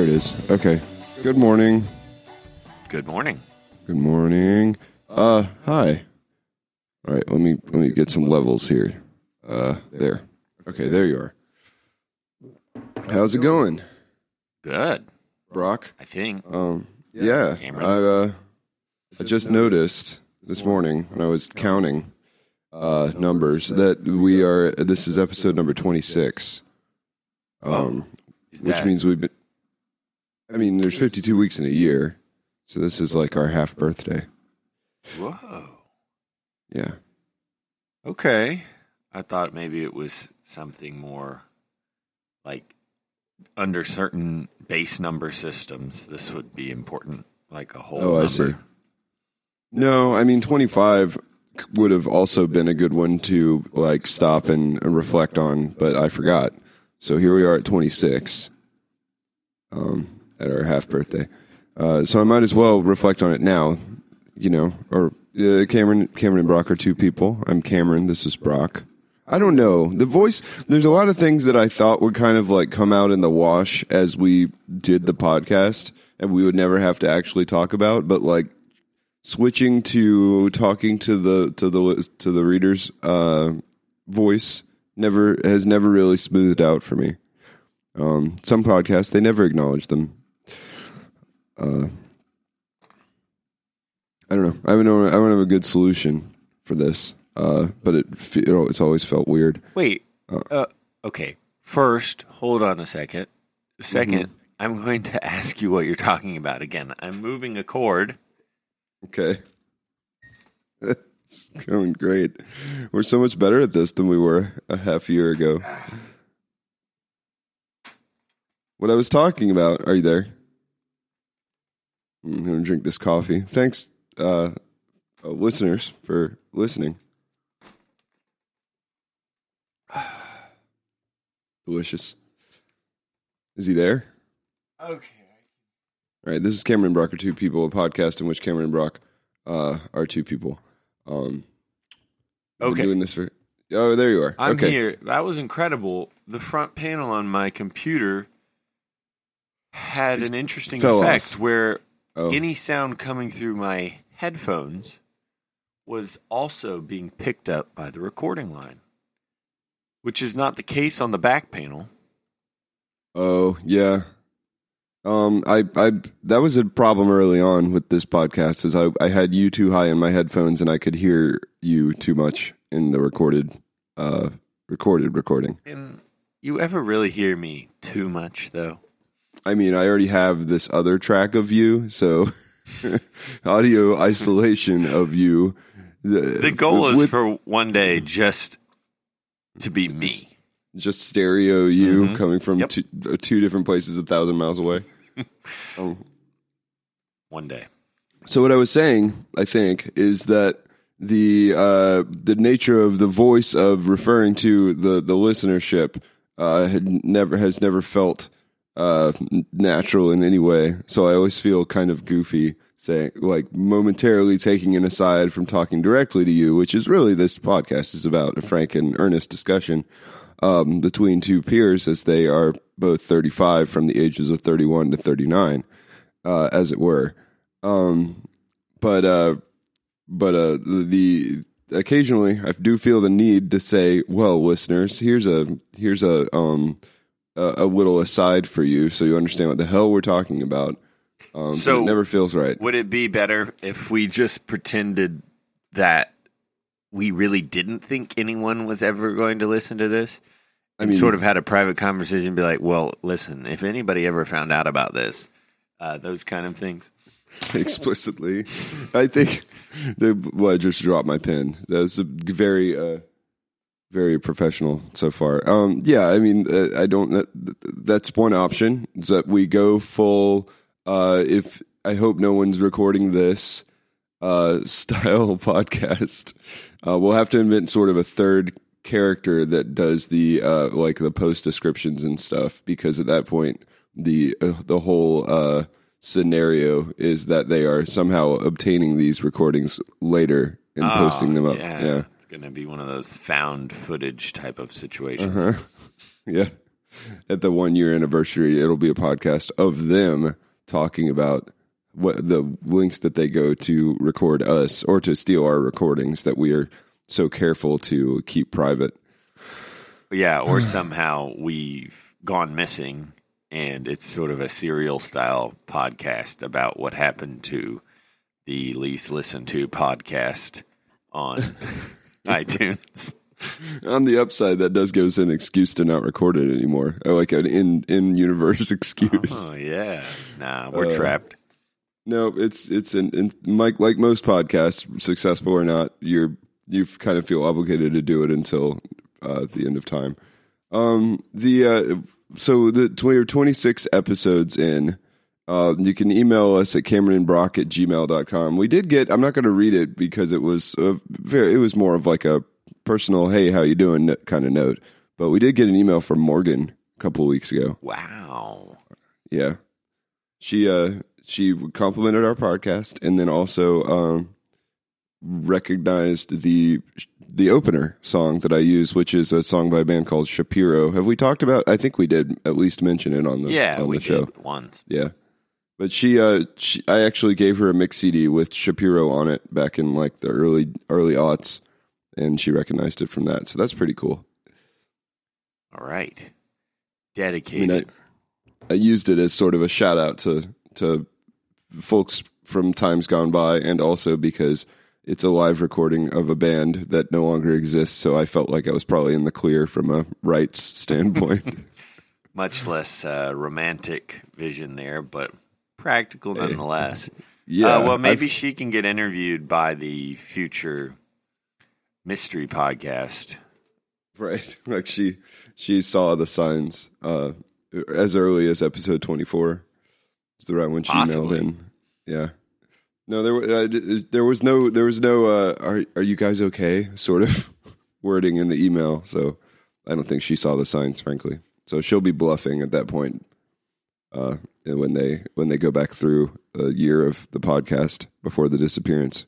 There it is. Okay. Good morning. Good morning. Good morning. Uh, hi. All right, let me let me get some levels here. Uh, there. Okay, there you are. How's it going, Good. Brock? I think. Um, yeah. I uh, I just noticed this morning when I was counting uh numbers that we are. This is episode number twenty six. Um, Is which means we've been. I mean, there's 52 weeks in a year, so this is like our half birthday. Whoa. Yeah. Okay. I thought maybe it was something more like under certain base number systems, this would be important, like a whole Oh, I see. No, I mean 25 would have also been a good one to like stop and, and reflect on, but I forgot. So here we are at 26, um, at our half birthday. Uh, so I might as well reflect on it now, you know. Or uh, Cameron, Cameron and Brock are two people. I'm Cameron. This is Brock. I don't know the voice. There's a lot of things that I thought would kind of like come out in the wash as we did the podcast, and we would never have to actually talk about. But like switching to talking to the to the to the reader's uh, voice never has never really smoothed out for me. Um, some podcasts they never acknowledge them. Uh, I don't know. I don't know. I don't have a good solution for this, uh, but it fe- you know, it's always felt weird. Wait. Uh, okay. First, hold on a second. 2nd i I'm going to ask you what you're talking about again. I'm moving a cord. Okay. It's going great. We're so much better at this than we were a half year ago. What I was talking about, are you there? I'm going to drink this coffee. Thanks, uh, uh, listeners, for listening. Delicious. Is he there? Okay. All right, this is Cameron Brock are two people, a podcast in which Cameron and Brock uh, are two people. Um, Okay. doing this for. Oh, there you are. I'm okay. here. That was incredible. The front panel on my computer had an interesting fell effect off. where Oh, any sound coming through my headphones was also being picked up by the recording line, which is not the case on the back panel. oh, yeah. Um, I, I, that was a problem early on with this podcast. Is I, I had you too high in my headphones, and I could hear you too much in the recorded, uh, recorded recording. And you ever really hear me too much, though? I mean, I already have this other track of you, so audio isolation of you. The goal is with for one day just to be me. just stereo you Mhm. coming from Yep. two, uh, two different places a thousand miles away. um, One day. so what I was saying, I think, is that the uh, the nature of the voice of referring to the the listenership uh, had never has never felt uh, natural in any way. So I always feel kind of goofy saying like momentarily taking an aside from talking directly to you, which is really this podcast is about a frank and earnest discussion um, between two peers as they are both 35 from the ages of 31 to 39, uh, as it were. Um, but uh, but uh, the, the occasionally I do feel the need to say, well, listeners, here's a here's a um a, a little aside for you, so you understand what the hell we're talking about. Um, So- it never feels right. Would it be better if we just pretended that we really didn't think anyone was ever going to listen to this? I And mean, sort of had a private conversation and be like, well, listen, if anybody ever found out about this, uh, those kind of things. explicitly. I think. The, well, I just dropped my pen. That's a very, uh, very professional so far. Um, yeah, I mean, uh, I don't. That, that's one option. Is that we go full. Uh, if I hope no one's recording this uh, style podcast, uh, we'll have to invent sort of a third character that does the uh, like the post descriptions and stuff. Because at that point, the uh, the whole uh, scenario is that they are somehow obtaining these recordings later and Oh, posting them up. Yeah, Yeah, going to be one of those found footage type of situations. Uh-huh. yeah. at the one year anniversary, it'll be a podcast of them talking about what the links that they go to record us or to steal our recordings that we are so careful to keep private. Yeah, or somehow we've gone missing and it's sort of a serial style podcast about what happened to the least listened to podcast on iTunes. On the upside, that does give us an excuse to not record it anymore, or like an in in universe excuse. Oh yeah, nah, we're Uh, trapped. No, it's it's an, in Mike. Like most podcasts, successful or not, you're you kind of feel obligated to do it until uh, the end of time. Um, the uh, so the we're 26 episodes in. Uh, you can email us at cameronbrock at gmail.com. We did get, I'm not going to read it because it was a very, it was more of like a personal, hey, how you doing kind of note. But we did get an email from Morgan a couple of weeks ago. Wow. Yeah. She uh she complimented our podcast and then also um recognized the the opener song that I use, which is a song by a band called Shapiro. Have we talked about I think we did at least mention it on the Yeah, on we the show. did once. Yeah. But she uh she, I actually gave her a mix CD with Shapiro on it back in like the early early aughts and she recognized it from that. So that's pretty cool. All right. I Dedicated. mean, I, I used it as sort of a shout out to to folks from times gone by, and also because it's a live recording of a band that no longer exists. So I felt like I was probably in the clear from a rights standpoint. Much less uh, romantic vision there, but practical nonetheless. yeah, Uh, well, maybe I've- she can get interviewed by the future mystery podcast. right. Like she she saw the signs uh, as early as episode twenty four. It's the right when she Possibly. mailed in. Yeah. No, there wa- uh, there was no there was no uh, are are you guys okay sort of wording in the email. So I don't think she saw the signs, frankly. So she'll be bluffing at that point. Uh, and when they when they go back through a year of the podcast before the disappearance.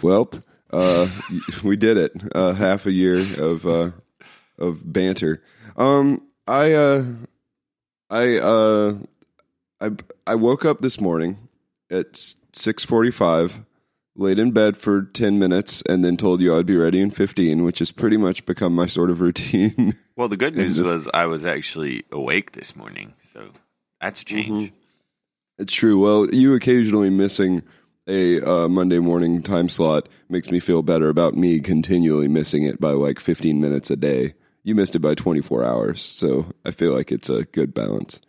Welp, uh, we did it. Uh, half a year of uh, of banter. Um, I uh, I uh, I I woke up this morning at six forty five, laid in bed for ten minutes, and then told you I'd be ready in fifteen, which has pretty much become my sort of routine. Well, the good news just- was I was actually awake this morning, so that's a change. It's true. Well, you occasionally missing a uh, Monday morning time slot makes me feel better about me continually missing it by like 15 minutes a day. You missed it by 24 hours, so I feel like it's a good balance.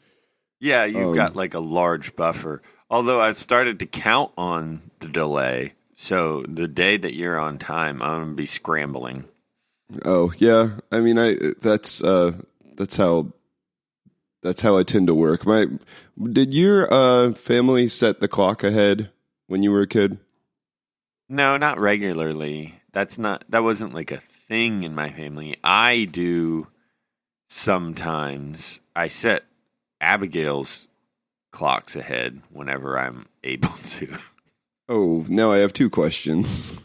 Yeah, you've Um, got like a large buffer. Although I've started to count on the delay, so the day that you're on time, I'm gonna be scrambling. Oh yeah, I mean, I that's uh, that's how that's how I tend to work. My did your uh, family set the clock ahead when you were a kid? No, not regularly. That's not that wasn't like a thing in my family. I do sometimes. I set Abigail's clocks ahead whenever I'm able to. Oh, now I have two questions.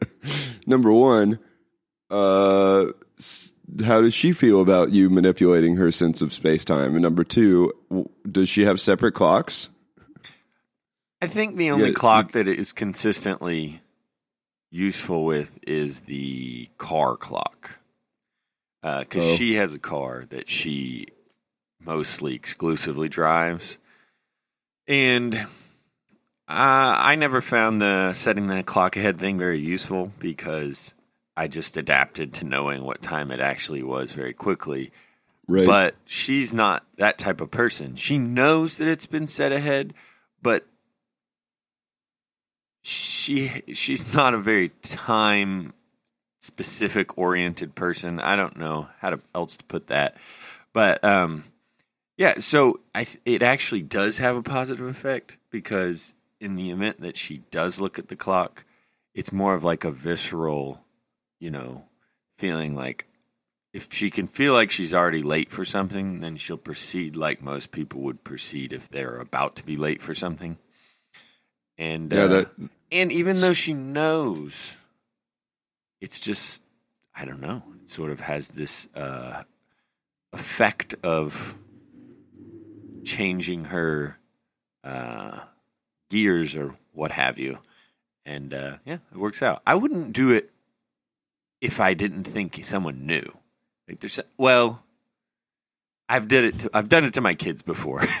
Number one, uh, how does she feel about you manipulating her sense of space time? And number two, does she have separate clocks? I think the only Yeah, clock that is consistently useful with is the car clock. Because Oh. she has a car that she mostly exclusively drives. And uh, I never found the setting the clock ahead thing very useful because I just adapted to knowing what time it actually was very quickly. Right. But she's not that type of person. She knows that it's been set ahead, but she she's not a very time specific oriented person. I don't know how to, else to put that. But um yeah, so I it actually does have a positive effect because in the event that she does look at the clock, it's more of like a visceral, you know, feeling like if she can feel like she's already late for something, then she'll proceed like most people would proceed if they're about to be late for something. And yeah, uh, that and even though she knows it's just I don't know. It sort of has this uh, effect of changing her uh, gears or what have you, and uh, yeah, it works out. I wouldn't do it if I didn't think someone knew. Like there's well, I've did it. To, I've done it to my kids before.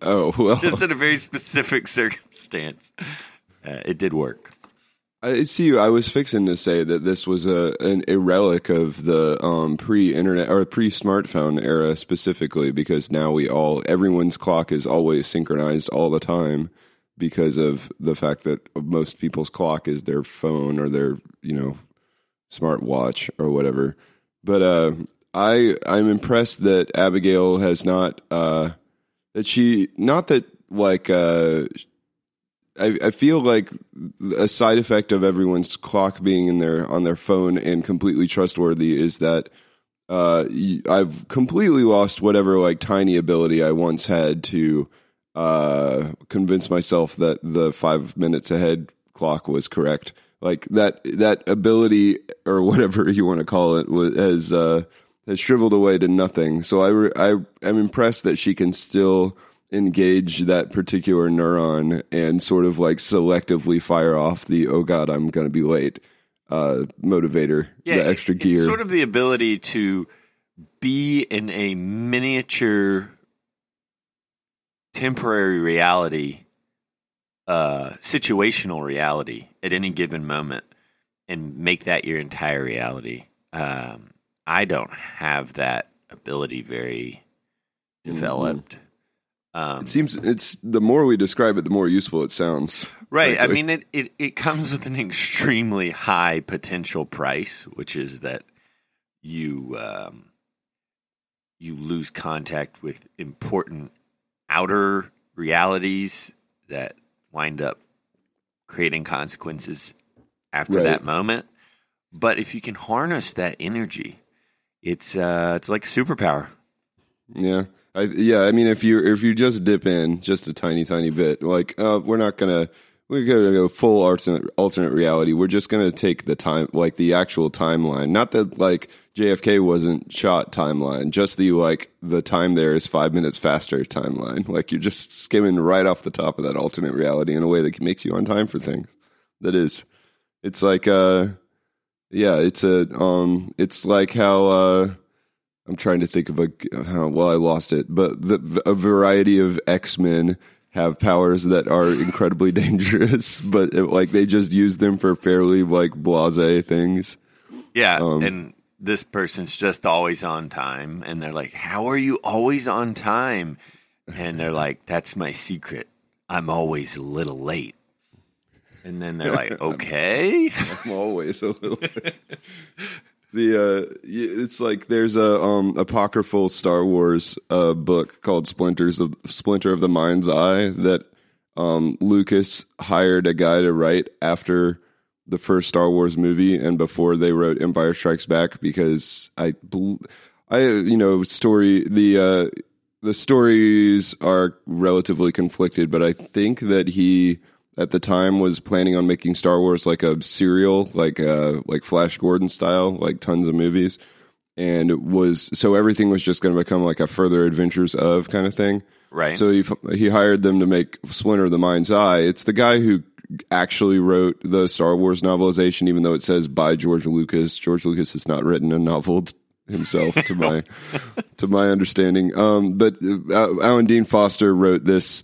Oh well, just in a very specific circumstance. Uh, it did work. I see. I was fixing to say that this was a an, a relic of the um, pre-internet or pre-smartphone era specifically, because now we all everyone's clock is always synchronized all the time because of the fact that most people's clock is their phone or their you know smartwatch or whatever. But uh, I I'm impressed that Abigail has not uh, that she not that like uh, I, I feel like a side effect of everyone's clock being in their on their phone and completely trustworthy is that uh, I've completely lost whatever like tiny ability I once had to uh, convince myself that the five minutes ahead clock was correct. Like that that ability or whatever you want to call it was, has uh, has shriveled away to nothing. So I I am impressed that she can still engage that particular neuron and sort of like selectively fire off the oh god I'm going to be late uh, motivator, Yeah, the extra it's gear. sort of the ability to be in a miniature temporary reality, uh, situational reality at any given moment, and make that your entire reality. Um, I don't have that ability very developed. Um, it seems it's the more we describe it, the more useful it sounds. Right. I mean, it, it, it comes with an extremely high potential price, which is that you um, you lose contact with important outer realities that wind up creating consequences after Right. that moment. But if you can harness that energy, it's uh, it's like a superpower. Yeah. I, yeah, I mean, if you if you just dip in just a tiny, tiny bit, like uh, we're not gonna we're gonna go full alternate alternate reality. We're just gonna take the time, like the actual timeline. Not that like JFK wasn't shot timeline, just the like the time there is five minutes faster timeline. Like you're just skimming right off the top of that alternate reality in a way that makes you on time for things. That is, it's like uh, yeah, it's a um, it's like how uh. I'm trying to think of a how well I lost it, but the, a variety of X Men have powers that are incredibly dangerous, but it, like they just use them for fairly like blase things. Yeah, Um, and this person's just always on time, and they're like, "How are you always on time?" And they're like, "That's my secret. I'm always a little late." And then they're like, "Okay." I'm always a little. The uh, it's like there's a um apocryphal Star Wars uh book called Splinters of Splinter of the Mind's Eye that um Lucas hired a guy to write after the first Star Wars movie and before they wrote Empire Strikes Back because I I you know story the uh the stories are relatively conflicted but I think that he at the time was planning on making Star Wars like a serial like uh like Flash Gordon style like tons of movies and it was so everything was just going to become like a further adventures of kind of thing Right. so he he hired them to make Splinter of the Mind's Eye. It's the guy who actually wrote the Star Wars novelization, even though it says by George Lucas. George Lucas has not written a novel himself, to my to my understanding. Um, but uh, Alan Dean Foster wrote this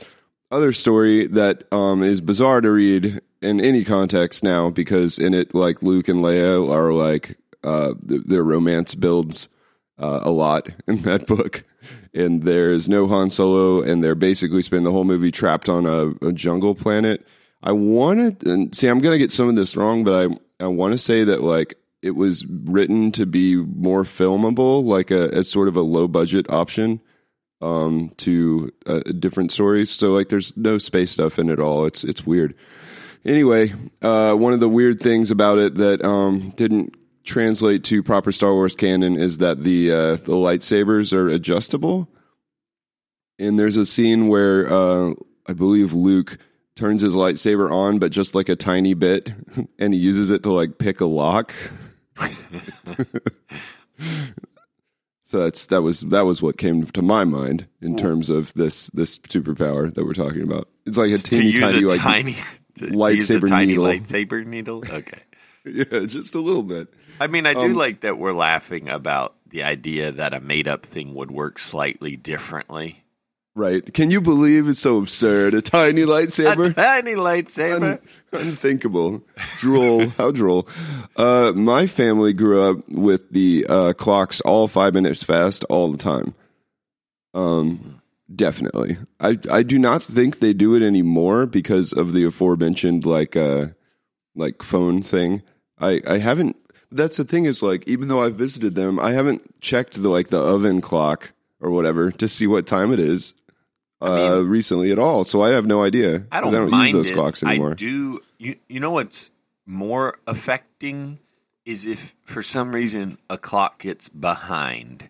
other story that um, is bizarre to read in any context now because in it, like Luke and Leia are like uh, th- their romance builds uh, a lot in that book. And there's no Han Solo, and they're basically spend the whole movie trapped on a, a jungle planet. I want to see. I'm to get some of this wrong, but I I want to say that like it was written to be more filmable, like a as sort of a low budget option um, to uh, different stories. So like, there's no space stuff in it all. It's it's weird. Anyway, uh, one of the weird things about it that um, didn't translate to proper Star Wars canon is that the uh, the lightsabers are adjustable. And there's a scene where uh, I believe Luke turns his lightsaber on, but just like a tiny bit, and he uses it to like pick a lock. so that's that was that was what came to my mind in terms of this this superpower that we're talking about. It's like a to teeny use tiny a like tiny to lightsaber tiny needle. lightsaber needle. Okay. yeah, just a little bit. I mean, I do Um, like that we're laughing about the idea that a made up thing would work slightly differently. Right? Can you believe it's so absurd? A tiny lightsaber? A tiny lightsaber. Un- unthinkable. droll. How droll. Uh, my family grew up with the uh, clocks all five minutes fast all the time. Um, definitely. I I do not think they do it anymore because of the aforementioned like uh like phone thing. I I haven't. That's the thing is like even though I've visited them, I haven't checked the like the oven clock or whatever to see what time it is. Uh, recently at all, so I have no idea. I don't, I don't use those it. clocks anymore. I do. You you know what's more affecting is if for some reason a clock gets behind,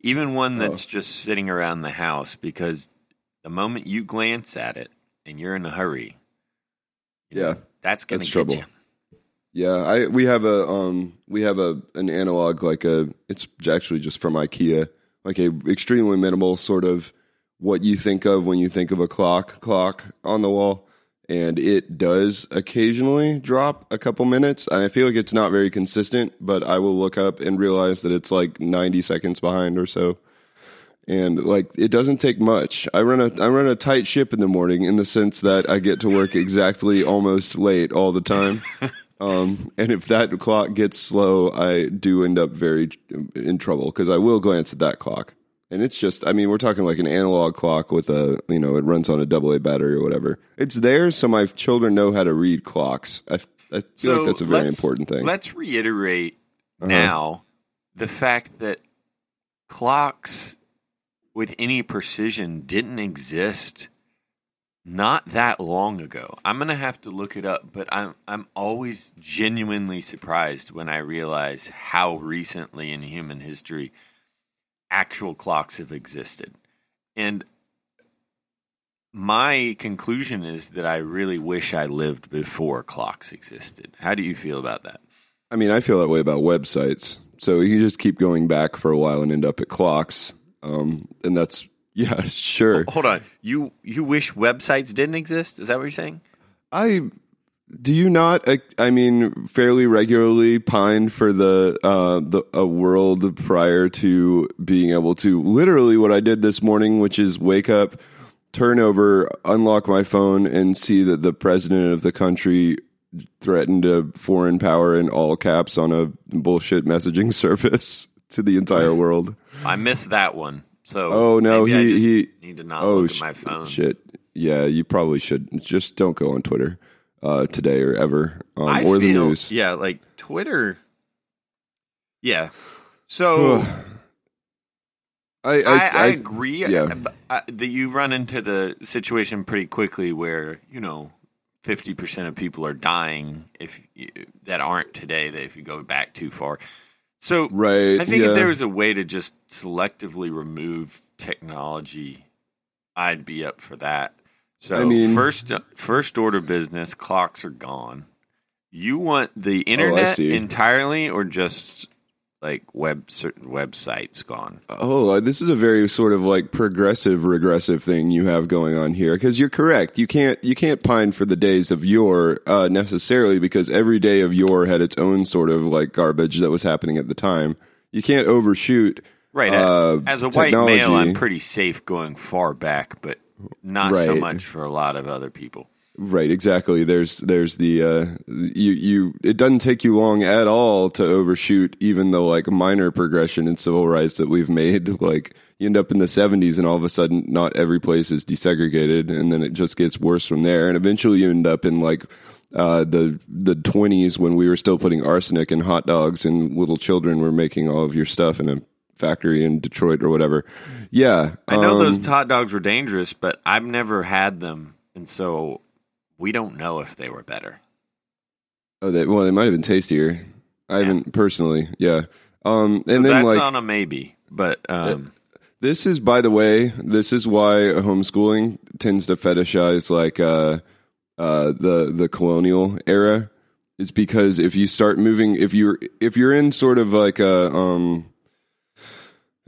even one that's just sitting around the house, because the moment you glance at it and you're in a hurry, you know, Yeah, that's gonna that's trouble. you. Yeah, I we have a um we have a an analog like a it's actually just from IKEA like a extremely minimal sort of what you think of when you think of a clock clock on the wall and it does occasionally drop a couple minutes I feel like it's not very consistent but I will look up and realize that it's like 90 seconds behind or so and like it doesn't take much. I run a I run a tight ship in the morning in the sense that I get to work exactly almost late all the time. Um, and if that clock gets slow, I do end up very in trouble because I will glance at that clock. And it's just, I mean, we're talking like an analog clock with a, you know, it runs on a double A battery or whatever. It's there so my children know how to read clocks. I, I feel like that's a very important thing. Uh-huh. Let's reiterate now the fact that clocks with any precision didn't exist not that long ago. I'm gonna have to look it up, but I'm I'm always genuinely surprised when I realize how recently in human history actual clocks have existed. And my conclusion is that I really wish I lived before clocks existed. How do you feel about that? I mean, I feel that way about websites. So you just keep going back for a while and end up at clocks. Um, and that's, yeah, sure. Hold on. You you wish websites didn't exist? Is that what you're saying? I do you not? I, I mean, fairly regularly pine for the uh, the a world prior to being able to literally what I did this morning, which is wake up, turn over, unlock my phone, and see that the president of the country threatened a foreign power in all caps on a bullshit messaging service to the entire world. I missed that one. So Oh no, he he need to not oh look at my phone. shit. Yeah, you probably should just don't go on Twitter uh, today or ever um, or the news. Yeah, like Twitter. Yeah. So I, I, I, I, agree yeah. uh, that you run into the situation pretty quickly where you know fifty percent of people are dying if you, that aren't today. That if you go back too far, so right. I think yeah. if there was a way to just selectively remove technology, I'd be up for that. So I mean- first first order business, clocks are gone. You want the Oh, internet see. entirely, or just like web certain websites gone? Oh, this is a very sort of like progressive regressive thing you have going on here because you're correct. You can't you can't pine for the days of yore uh, necessarily because every day of yore had its own sort of like garbage that was happening at the time. You can't overshoot. Right. Uh, As a white male, I'm pretty safe going far back, but not so much for a lot of other people. Right, exactly. There's there's the uh you you it doesn't take you long at all to overshoot even the like minor progression in civil rights that we've made. Like you end up in the 70s and all of a sudden not every place is desegregated and then it just gets worse from there and eventually you end up in like uh, the the 20s when we were still putting arsenic in hot dogs and little children were making all of your stuff in a factory in Detroit or whatever. Yeah, I know um, those hot dogs were dangerous, but I've never had them, and so we don't know if they were better. Oh, they, well, they might have been tastier. I haven't personally, yeah. Um, and So then that's like on a maybe, but um, this is, by the way, this is why homeschooling tends to fetishize like uh, uh, the the colonial era is because if you start moving, if you're if you're in sort of like a um,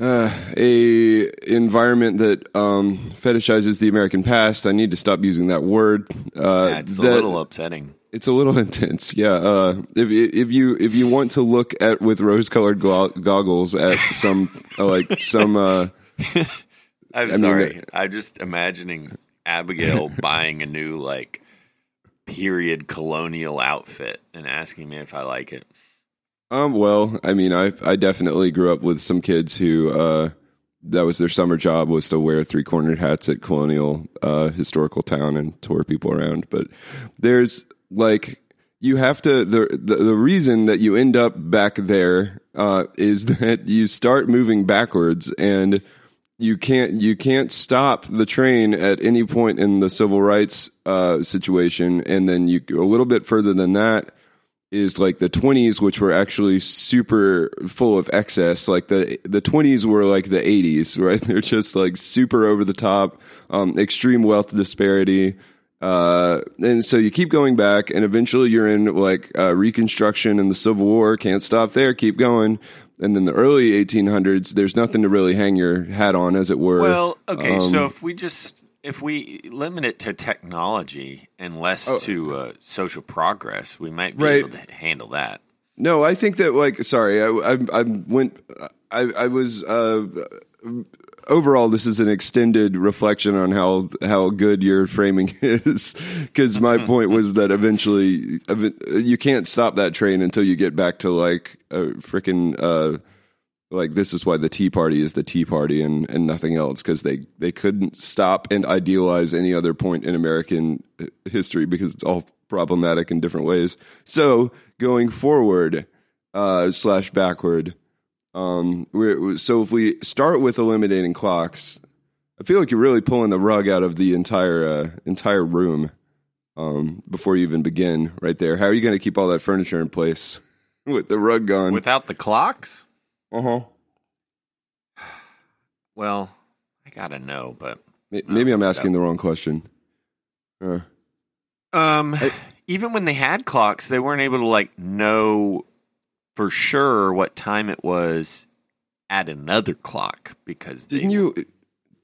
uh, a environment that um, fetishizes the American past, I need to stop using that word. Uh, Yeah, it's a little upsetting. it's a little intense, yeah. Uh, if if you if you want to look at with rose colored goggles at some uh, like some uh, I'm I mean, sorry. I'm just imagining Abigail buying a new like period colonial outfit and asking me if I like it. Um, well, I mean, I I definitely grew up with some kids who uh, that was their summer job was to wear three cornered hats at Colonial uh, Historical Town and tour people around. But there's like you have to the the, the reason that you end up back there uh, is that you start moving backwards and you can't you can't stop the train at any point in the civil rights uh, situation, and then you a little bit further than that is like the 20s which were actually super full of excess. Like the the 20s were like the 80s right? They're just like super over the top um, extreme wealth disparity. Uh, and so you keep going back and eventually you're in like uh, reconstruction and the civil war. Can't stop there. Keep going. And then the early 1800s there's nothing to really hang your hat on as it were. Well, okay, Um, so if we just if we limit it to technology and less to uh, social progress, we might be Oh. Right. able to handle that. No, I think that like sorry, I I, I went I I was uh overall this is an extended reflection on how how good your framing is cuz my point was that eventually you can't stop that train until you get back to like a freaking uh like this is why the Tea Party is the Tea Party and and nothing else because they they couldn't stop and idealize any other point in American uh, history because it's all problematic in different ways. So going forward uh, slash backward, um, so if we start with eliminating clocks, I feel like you're really pulling the rug out of the entire uh, entire room um, before you even begin. Right there, how are you going to keep all that furniture in place with the rug gone? Without the clocks? Uh huh. Well, I gotta know, but Maybe I'm asking the wrong question. Uh, um, even when they had clocks, they weren't able to like know for sure what time it was at another clock because didn't you?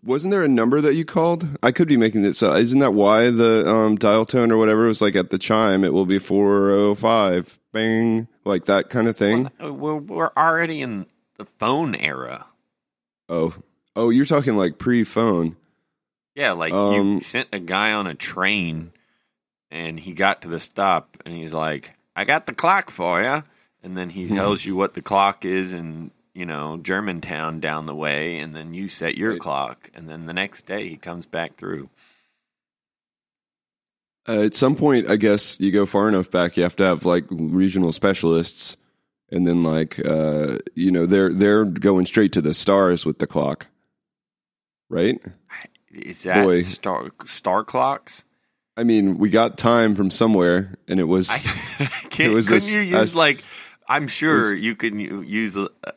Wasn't there a number that you called? I could be making this. Uh, isn't that why the um, dial tone or whatever was like at the chime? It will be four oh five, bang, like that kind of thing. We're, we're already in the phone era. Oh, oh, you're talking like pre-phone. Yeah, like Um, you sent a guy on a train, and he got to the stop, and he's like, "I got the clock for you," and then he tells you what the clock is in you know Germantown down the way, and then you set your Right. clock, and then the next day he comes back through. Uh, at some point, I guess you go far enough back, you have to have like regional specialists, and then like uh, you know they're they're going straight to the stars with the clock, right? Is that Boy. star star clocks? I mean, we got time from somewhere, and it was I, can't, It was couldn't a- you a- use like? I'm sure was- you can use. a- Uh,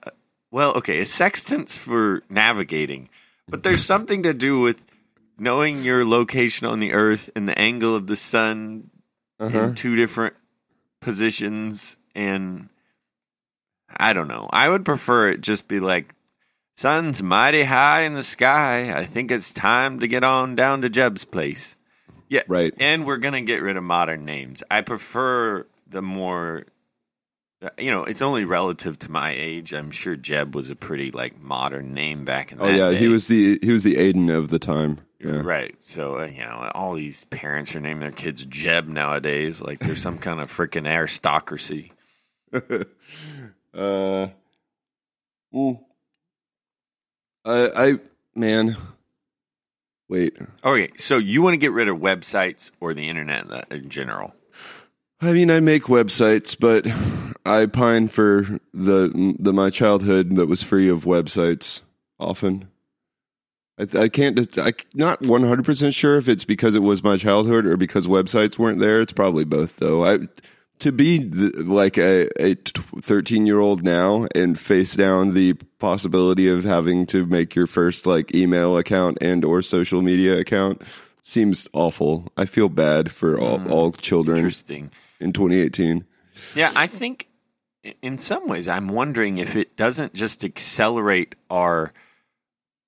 well, okay, a sextant's for navigating, but there's something to do with knowing your location on the Earth and the angle of the sun uh-huh. in two different positions, and I don't know. I would prefer it just be like. Sun's mighty high in the sky. I think it's time to get on down to Jeb's place. Yeah, right. and we're gonna get rid of modern names. I prefer the more, you know, it's only relative to my age. I'm sure Jeb was a pretty like modern name back in the. Oh yeah, day. he was the he was the Aiden of the time. Yeah. right. So uh, you know, all these parents are naming their kids Jeb nowadays, like there's some kind of freaking aristocracy. uh, mm. I, I man, wait. Okay, so you want to get rid of websites or the internet in general? I mean, I make websites, but I pine for the the my childhood that was free of websites. Often, I, I can't. just- I not one hundred percent sure if it's because it was my childhood or because websites weren't there. It's probably both, though. I to be the, like a a thirteen year old now and face down the possibility of having to make your first like email account and or social media account seems awful. I feel bad for all, all children Interesting. in 2018. Yeah, I think in some ways I'm wondering if it doesn't just accelerate our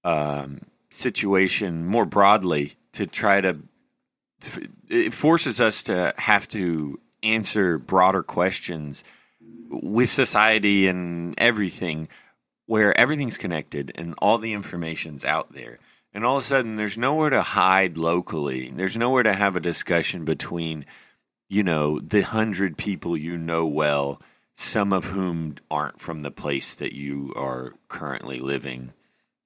um, situation more broadly to try to. It forces us to have to answer broader questions with society and everything, where everything's connected and all the information's out there. And all of a sudden, there's nowhere to hide locally. There's nowhere to have a discussion between you know, the hundred people you know well, some of whom aren't from the place that you are currently living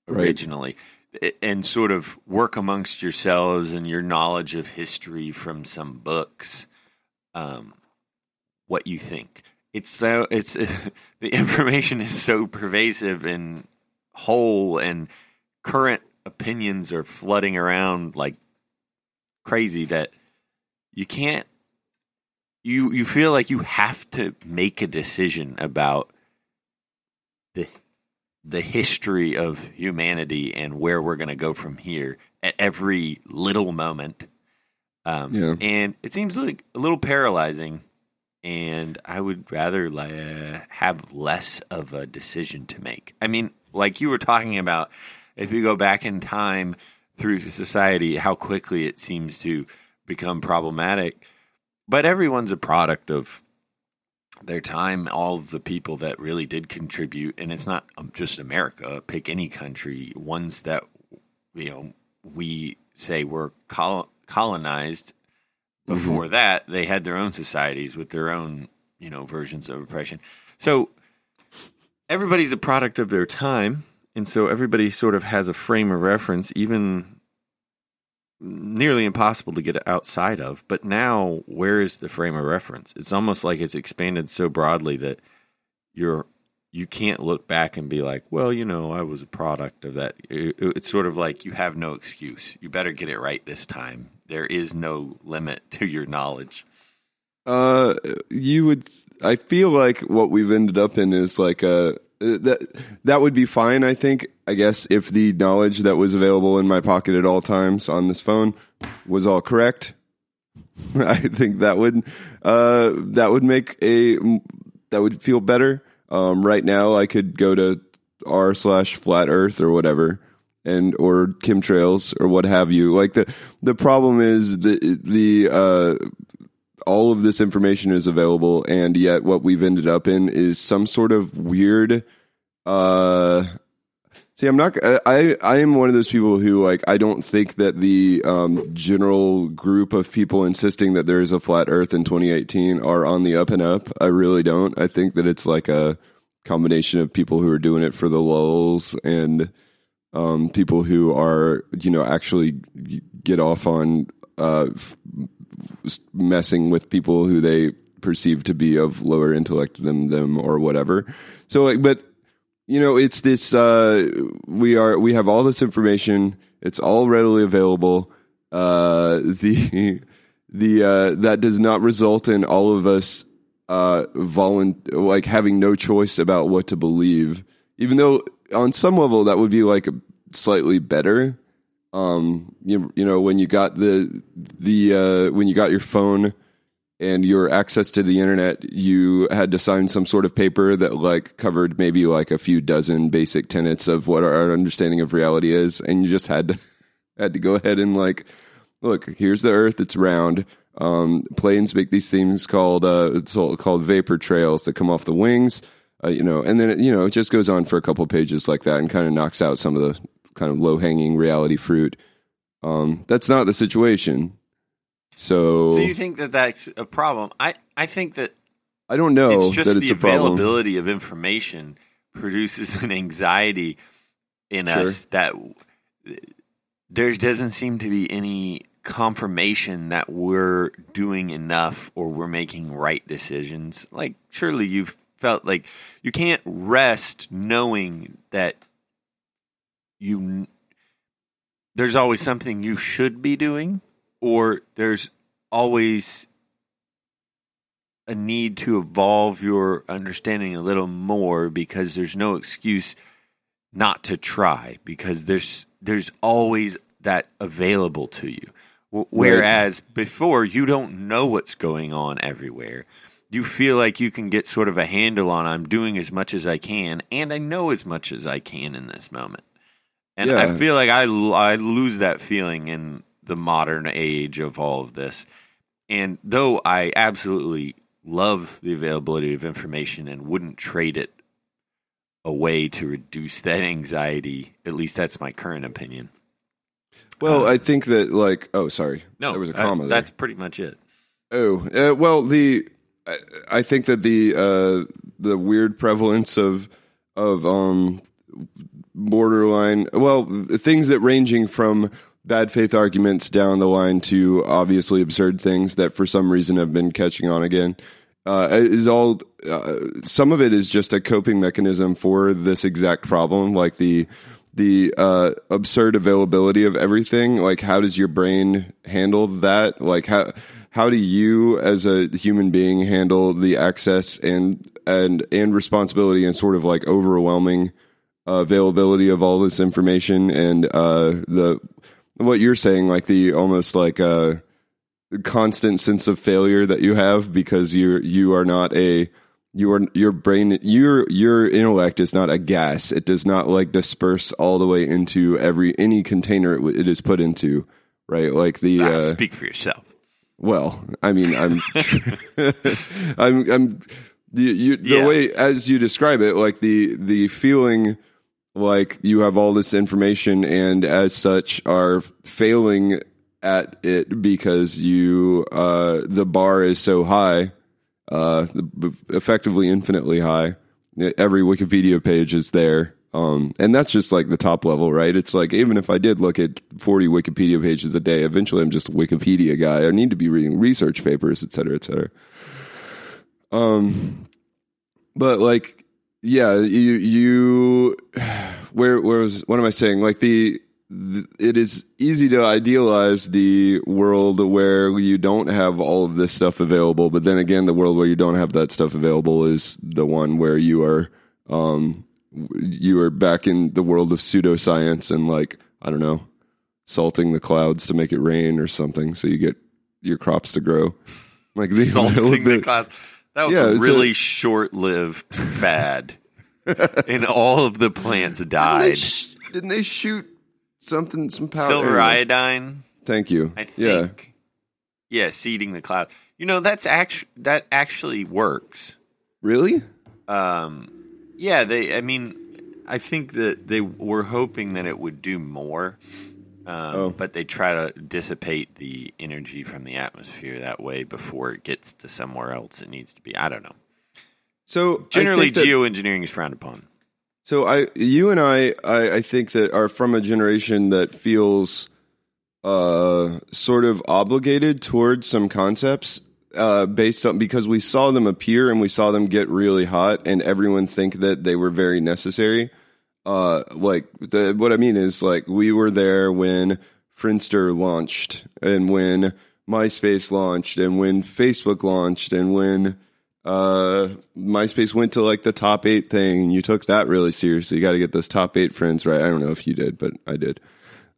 originally, A- and sort of work amongst yourselves and your knowledge of history from some books, um, what you think. It's so it's the information is so pervasive and whole, and current opinions are flooding around like crazy that you can't you you feel like you have to make a decision about the the history of humanity and where we're going to go from here at every little moment. Um, Yeah. And it seems like a little paralyzing. And I would rather uh, have less of a decision to make. I mean, like you were talking about, if you go back in time through society, how quickly it seems to become problematic. But everyone's a product of their time, all of the people that really did contribute, and it's not um, just America. Pick any country, ones that you know we say were col- colonized. Mm-hmm. Before that, they had their own societies with their own you know versions of oppression. So everybody's a product of their time, and so everybody sort of has a frame of reference, even nearly impossible to get outside of. But now, where is the frame of reference? It's almost like it's expanded so broadly that you're you can't look back and be like, well, you know, I was a product of that. It's sort of like you have no excuse. You better get it right this time. There is no limit to your knowledge. Uh, you would. I feel like what we've ended up in is like a that that would be fine. I think. I guess if the knowledge that was available in my pocket at all times on this phone was all correct, I think that would uh that would make a that would feel better. Um, right now, I could go to r slash flat Earth or whatever, and or chemtrails or what have you. Like the the problem is the the uh all of this information is available and yet what we've ended up in is some sort of weird uh see i'm not i i am one of those people who like i don't think that the um general group of people insisting that there is a flat earth in 2018 are on the up and up i really don't i think that it's like a combination of people who are doing it for the lulls and um people who are you know actually get off on uh messing with people who they perceive to be of lower intellect than them or whatever. So like but you know it's this uh we are we have all this information. It's all readily available. Uh the the uh that does not result in all of us uh like having no choice about what to believe. Even though on some level that would be like slightly better. Um you, you know when you got the the uh when you got your phone and your access to the internet you had to sign some sort of paper that like covered maybe like a few dozen basic tenets of what our understanding of reality is and you just had to had to go ahead and like look here's the earth it's round. Um planes make these things called uh called vapor trails that come off the wings uh, you know and then it, you know it just goes on for a couple pages like that and kind of knocks out some of the kind of low hanging reality fruit. Um that's not the situation so, So you think that that's a problem? I, I think that i don't know it's just that it's the availability of information produces an anxiety in Sure. us that there doesn't seem to be any confirmation that we're doing enough or we're making right decisions. Like surely you've felt like you can't rest knowing that you there's always something you should be doing or there's always a need to evolve your understanding a little more because there's no excuse not to try because there's there's always that available to you Whereas before, you don't know what's going on everywhere. You feel like you can get sort of a handle on I'm doing as much as I can, and I know as much as I can in this moment. And I feel like I, I lose that feeling in the modern age of all of this. And though I absolutely love the availability of information and wouldn't trade it away to reduce that anxiety, at least that's my current opinion. Well, I think that like oh sorry, No, there was a I- comma there. that's pretty much it. Oh, uh, well, the I, I think that the uh, the weird prevalence of of um borderline, well, things that ranging from bad faith arguments down the line to obviously absurd things that for some reason have been catching on again. Uh, is all uh, some of it is just a coping mechanism for this exact problem, like the the uh, absurd availability of everything. Like, how does your brain handle that? Like, how how do you, as a human being, handle the access and and and responsibility and sort of like overwhelming availability of all this information and uh, the what you're saying, like the almost like a constant sense of failure that you have because you you are not a you are your brain your your intellect is not a gas it does not like disperse all the way into every any container it, it is put into right like the Ah, uh, speak for yourself. well i mean i'm i'm i'm you, you, the Yeah. way as you describe it like the the feeling like you have all this information and as such are failing at it because you uh the bar is so high uh effectively infinitely high. Every wikipedia page is there. Um and that's just like the top level right? It's like even if i did look at 40 wikipedia pages a day eventually i'm just a wikipedia guy. I need to be reading research papers et cetera et cetera. Um but like yeah you you where where was what am i saying like the, the it is easy to idealize the world where you don't have all of this stuff available but then again the world where you don't have that stuff available is the one where you are um you are back in the world of pseudoscience and like i don't know salting the clouds to make it rain or something so you get your crops to grow like the Salting the class. That was Yeah, a it's a- really short-lived fad, and all of the plants Didn't they, died. sh- didn't they shoot something? Some powder. Silver anyway. iodine, Thank you. I Yeah. think. Yeah, seeding the cloud. You know that's actually that actually works. Really? Um, yeah, they. I mean, I think that they were hoping that it would do more, um, Oh. but they try to dissipate the energy from the atmosphere that way before it gets to somewhere else it needs to be. I don't know. So Generally, that- geoengineering is frowned upon. So I, you and I, I, I think that are from a generation that feels uh, sort of obligated towards some concepts uh, based on because we saw them appear and we saw them get really hot, and everyone think that they were very necessary. Uh, like the, what I mean is like we were there when Friendster launched, and when MySpace launched, and when Facebook launched, and when uh MySpace went to like the top eight thing you took that really seriously. You got to get those top eight friends right. I don't know if you did, but I did.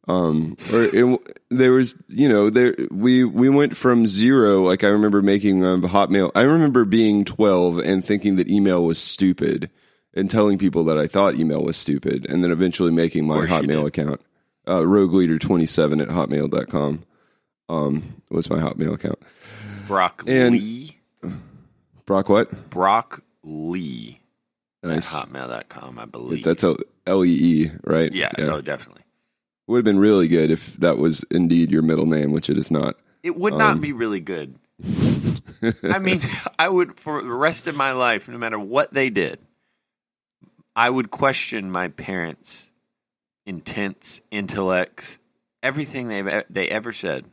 Um, or it, there was, you know, there we we went from zero. Like I remember making um, Hotmail. I remember being twelve and thinking that email was stupid and telling people that I thought email was stupid, and then eventually making my Hotmail account, uh, Rogue Leader twenty seven at hotmail.com. Um, was my Hotmail account. Brock And- Lee. Brock, what? Brock Lee Nice. at hotmail.com, I believe. That's L E E, right? yeah, oh, definitely. Would have been really good if that was indeed your middle name, which it is not. It would Um, not be really good. I mean, I would, for the rest of my life, no matter what they did, I would question my parents' intents, intellects, everything they've they ever said.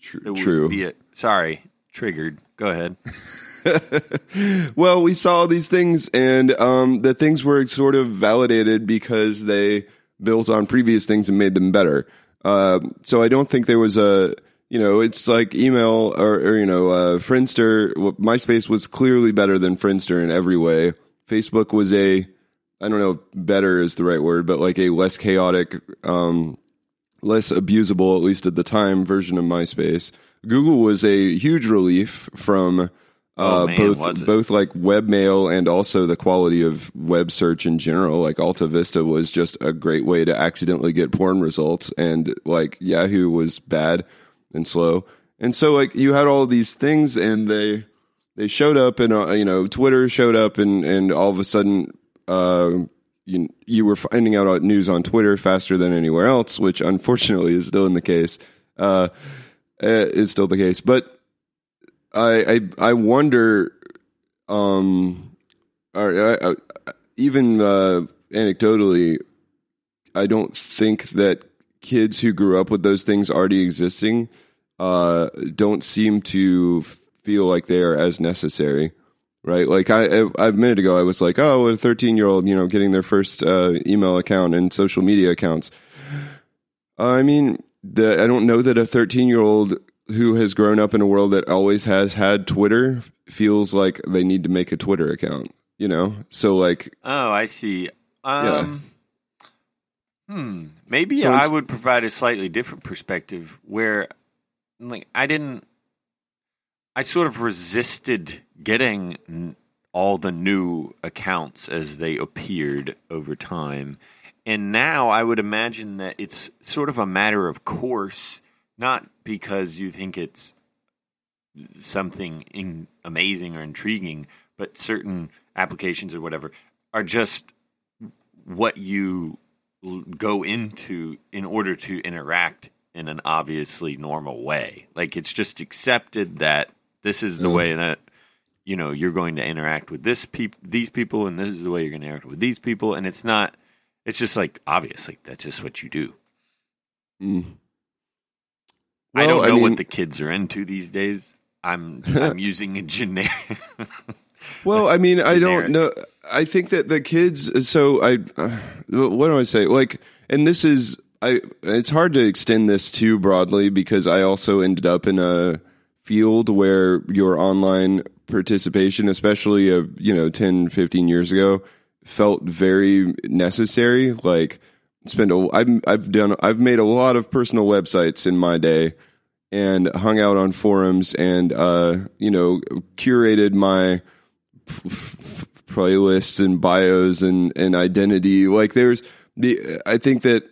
True. True. Sorry, triggered. Go ahead. well, we saw these things, and um, the things were sort of validated because they built on previous things and made them better. Uh, so I don't think there was a, you know, it's like email or, or you know, uh, Friendster. MySpace was clearly better than Friendster in every way. Facebook was a, I don't know, if better is the right word, but like a less chaotic um, less abusable, at least at the time, version of MySpace. Google was a huge relief from Oh, uh, man, both both like webmail and also the quality of web search in general. Like Alta Vista was just a great way to accidentally get porn results, and like Yahoo was bad and slow. And so like you had all these things, and they they showed up, and uh, you know Twitter showed up, and and all of a sudden. Uh, you, you were finding out news on Twitter faster than anywhere else, which unfortunately is still in the case. Uh, uh, is still the case, but I I, I wonder, um, or I, I, even uh, anecdotally, I don't think that kids who grew up with those things already existing uh, don't seem to feel like they are as necessary. Right, like I, I a minute ago, I was like, "Oh, a thirteen-year-old, you know, getting their first uh, email account and social media accounts." I mean, the, I don't know that a thirteen-year-old who has grown up in a world that always has had Twitter feels like they need to make a Twitter account. You know, so like, Oh, I see. Um, Hmm. Maybe So I would provide a slightly different perspective where, like, I didn't. I sort of resisted getting all the new accounts as they appeared over time. And now I would imagine that it's sort of a matter of course, not because you think it's something in, amazing or intriguing, but certain applications or whatever are just what you go into in order to interact in an obviously normal way. Like it's just accepted that this is the Mm. way that you know you're going to interact with this peop- these people, and this is the way you're going to interact with these people, and it's not. It's just like obvious, like that's just what you do. mm. I don't Well, know mean, what the kids are into these days. I'm I'm using a generic. Well, I mean, I don't know. I think that the kids. So I, uh, what do I say? Like, and this is I. It's hard to extend this too broadly because I also ended up in a field where your online participation, especially of you know 10, 15 years ago, felt very necessary. Like, spend a. I've I've done. I've made a lot of personal websites in my day. And hung out on forums and uh, you know curated my playlists and bios and, and identity. Like there's the I think that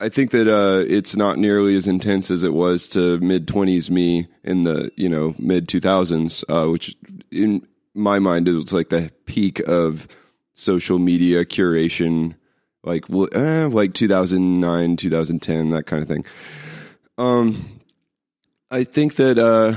I think that uh, it's not nearly as intense as it was to mid twenties me in the you know mid two thousands, uh, which in my mind is like the peak of social media curation, like eh, like two thousand nine, two thousand ten, that kind of thing. Um, I think that uh,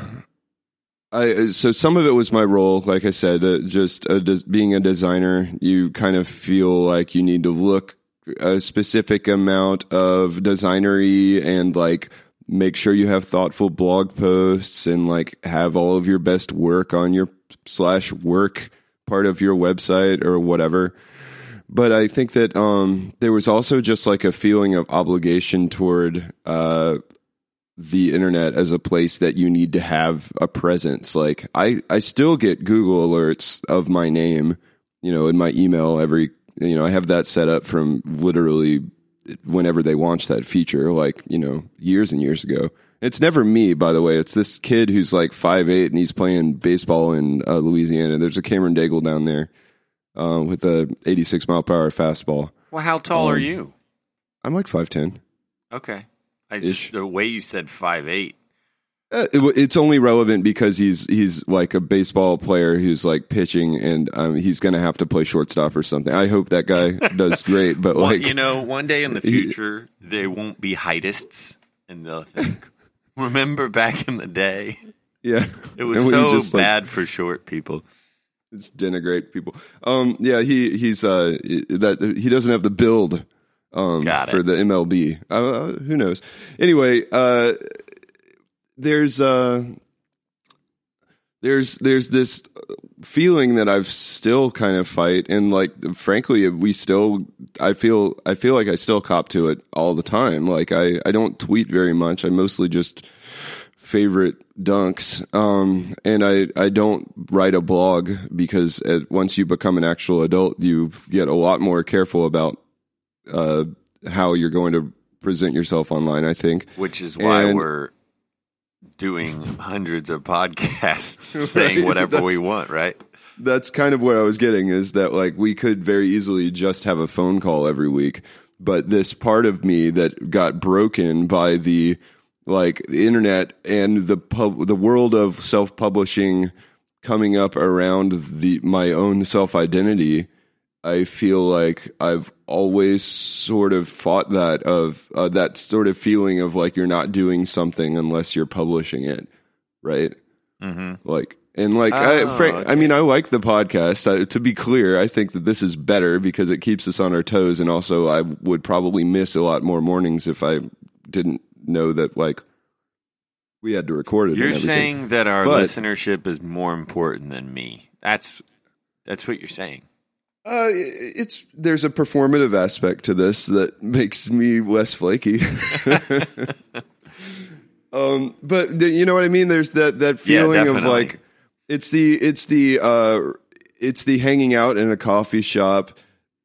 I so some of it was my role, like I said, uh, just des- being a designer. You kind of feel like you need to look a specific amount of designery and like make sure you have thoughtful blog posts and like have all of your best work on your slash work part of your website or whatever. But I think that um, there was also just like a feeling of obligation toward uh, the internet as a place that you need to have a presence. Like I, I still get Google alerts of my name, you know, in my email every, you know, I have that set up from literally whenever they launched that feature, like, you know, years and years ago. It's never me, by the way. It's this kid who's like five eight and he's playing baseball in uh, Louisiana. There's a Cameron Daigle down there uh, with a 86 mile per hour fastball. well, how tall are Um, you? I'm like 5'10. Okay, I ish. just the way you said five eight. Uh, it's only relevant because he's he's like a baseball player who's like pitching, and um, he's going to have to play shortstop or something. I hope that guy does great, but Well, like you know, one day in the He- future, they won't be heightists, and they'll think, "Remember back in the day, yeah, it was so just, like, bad for short people." it's denigrate people. Um, yeah, he he's uh that he doesn't have the build um for the MLB. Uh, who knows? Anyway, uh, there's uh there's there's this feeling that I've still kind of fight and like frankly we still I feel I feel like I still cop to it all the time like I I don't tweet very much I mostly just favorite dunks um and I I don't write a blog because uh once you become an actual adult you get a lot more careful about uh how you're going to present yourself online. I think. Which is why And- we're doing hundreds of podcasts saying Right, whatever we want, right? That's kind of what I was getting is that like we could very easily just have a phone call every week, but this part of me that got broken by the like the internet and the pub the world of self-publishing coming up around the my own self-identity, I feel like I've always sort of fought that of uh, that sort of feeling of like you're not doing something unless you're publishing it, right? Mm-hmm. like and like I, Oh, Frank, I mean i like the podcast I, to be clear i think that this is better because it keeps us on our toes and also i would probably miss a lot more mornings if i didn't know that like we had to record it You're saying that our But- listenership is more important than me. That's that's what you're saying. Uh, it's there's a performative aspect to this that makes me less flaky um but the, you know what i mean there's that that feeling of like it's the it's the uh it's the hanging out in a coffee shop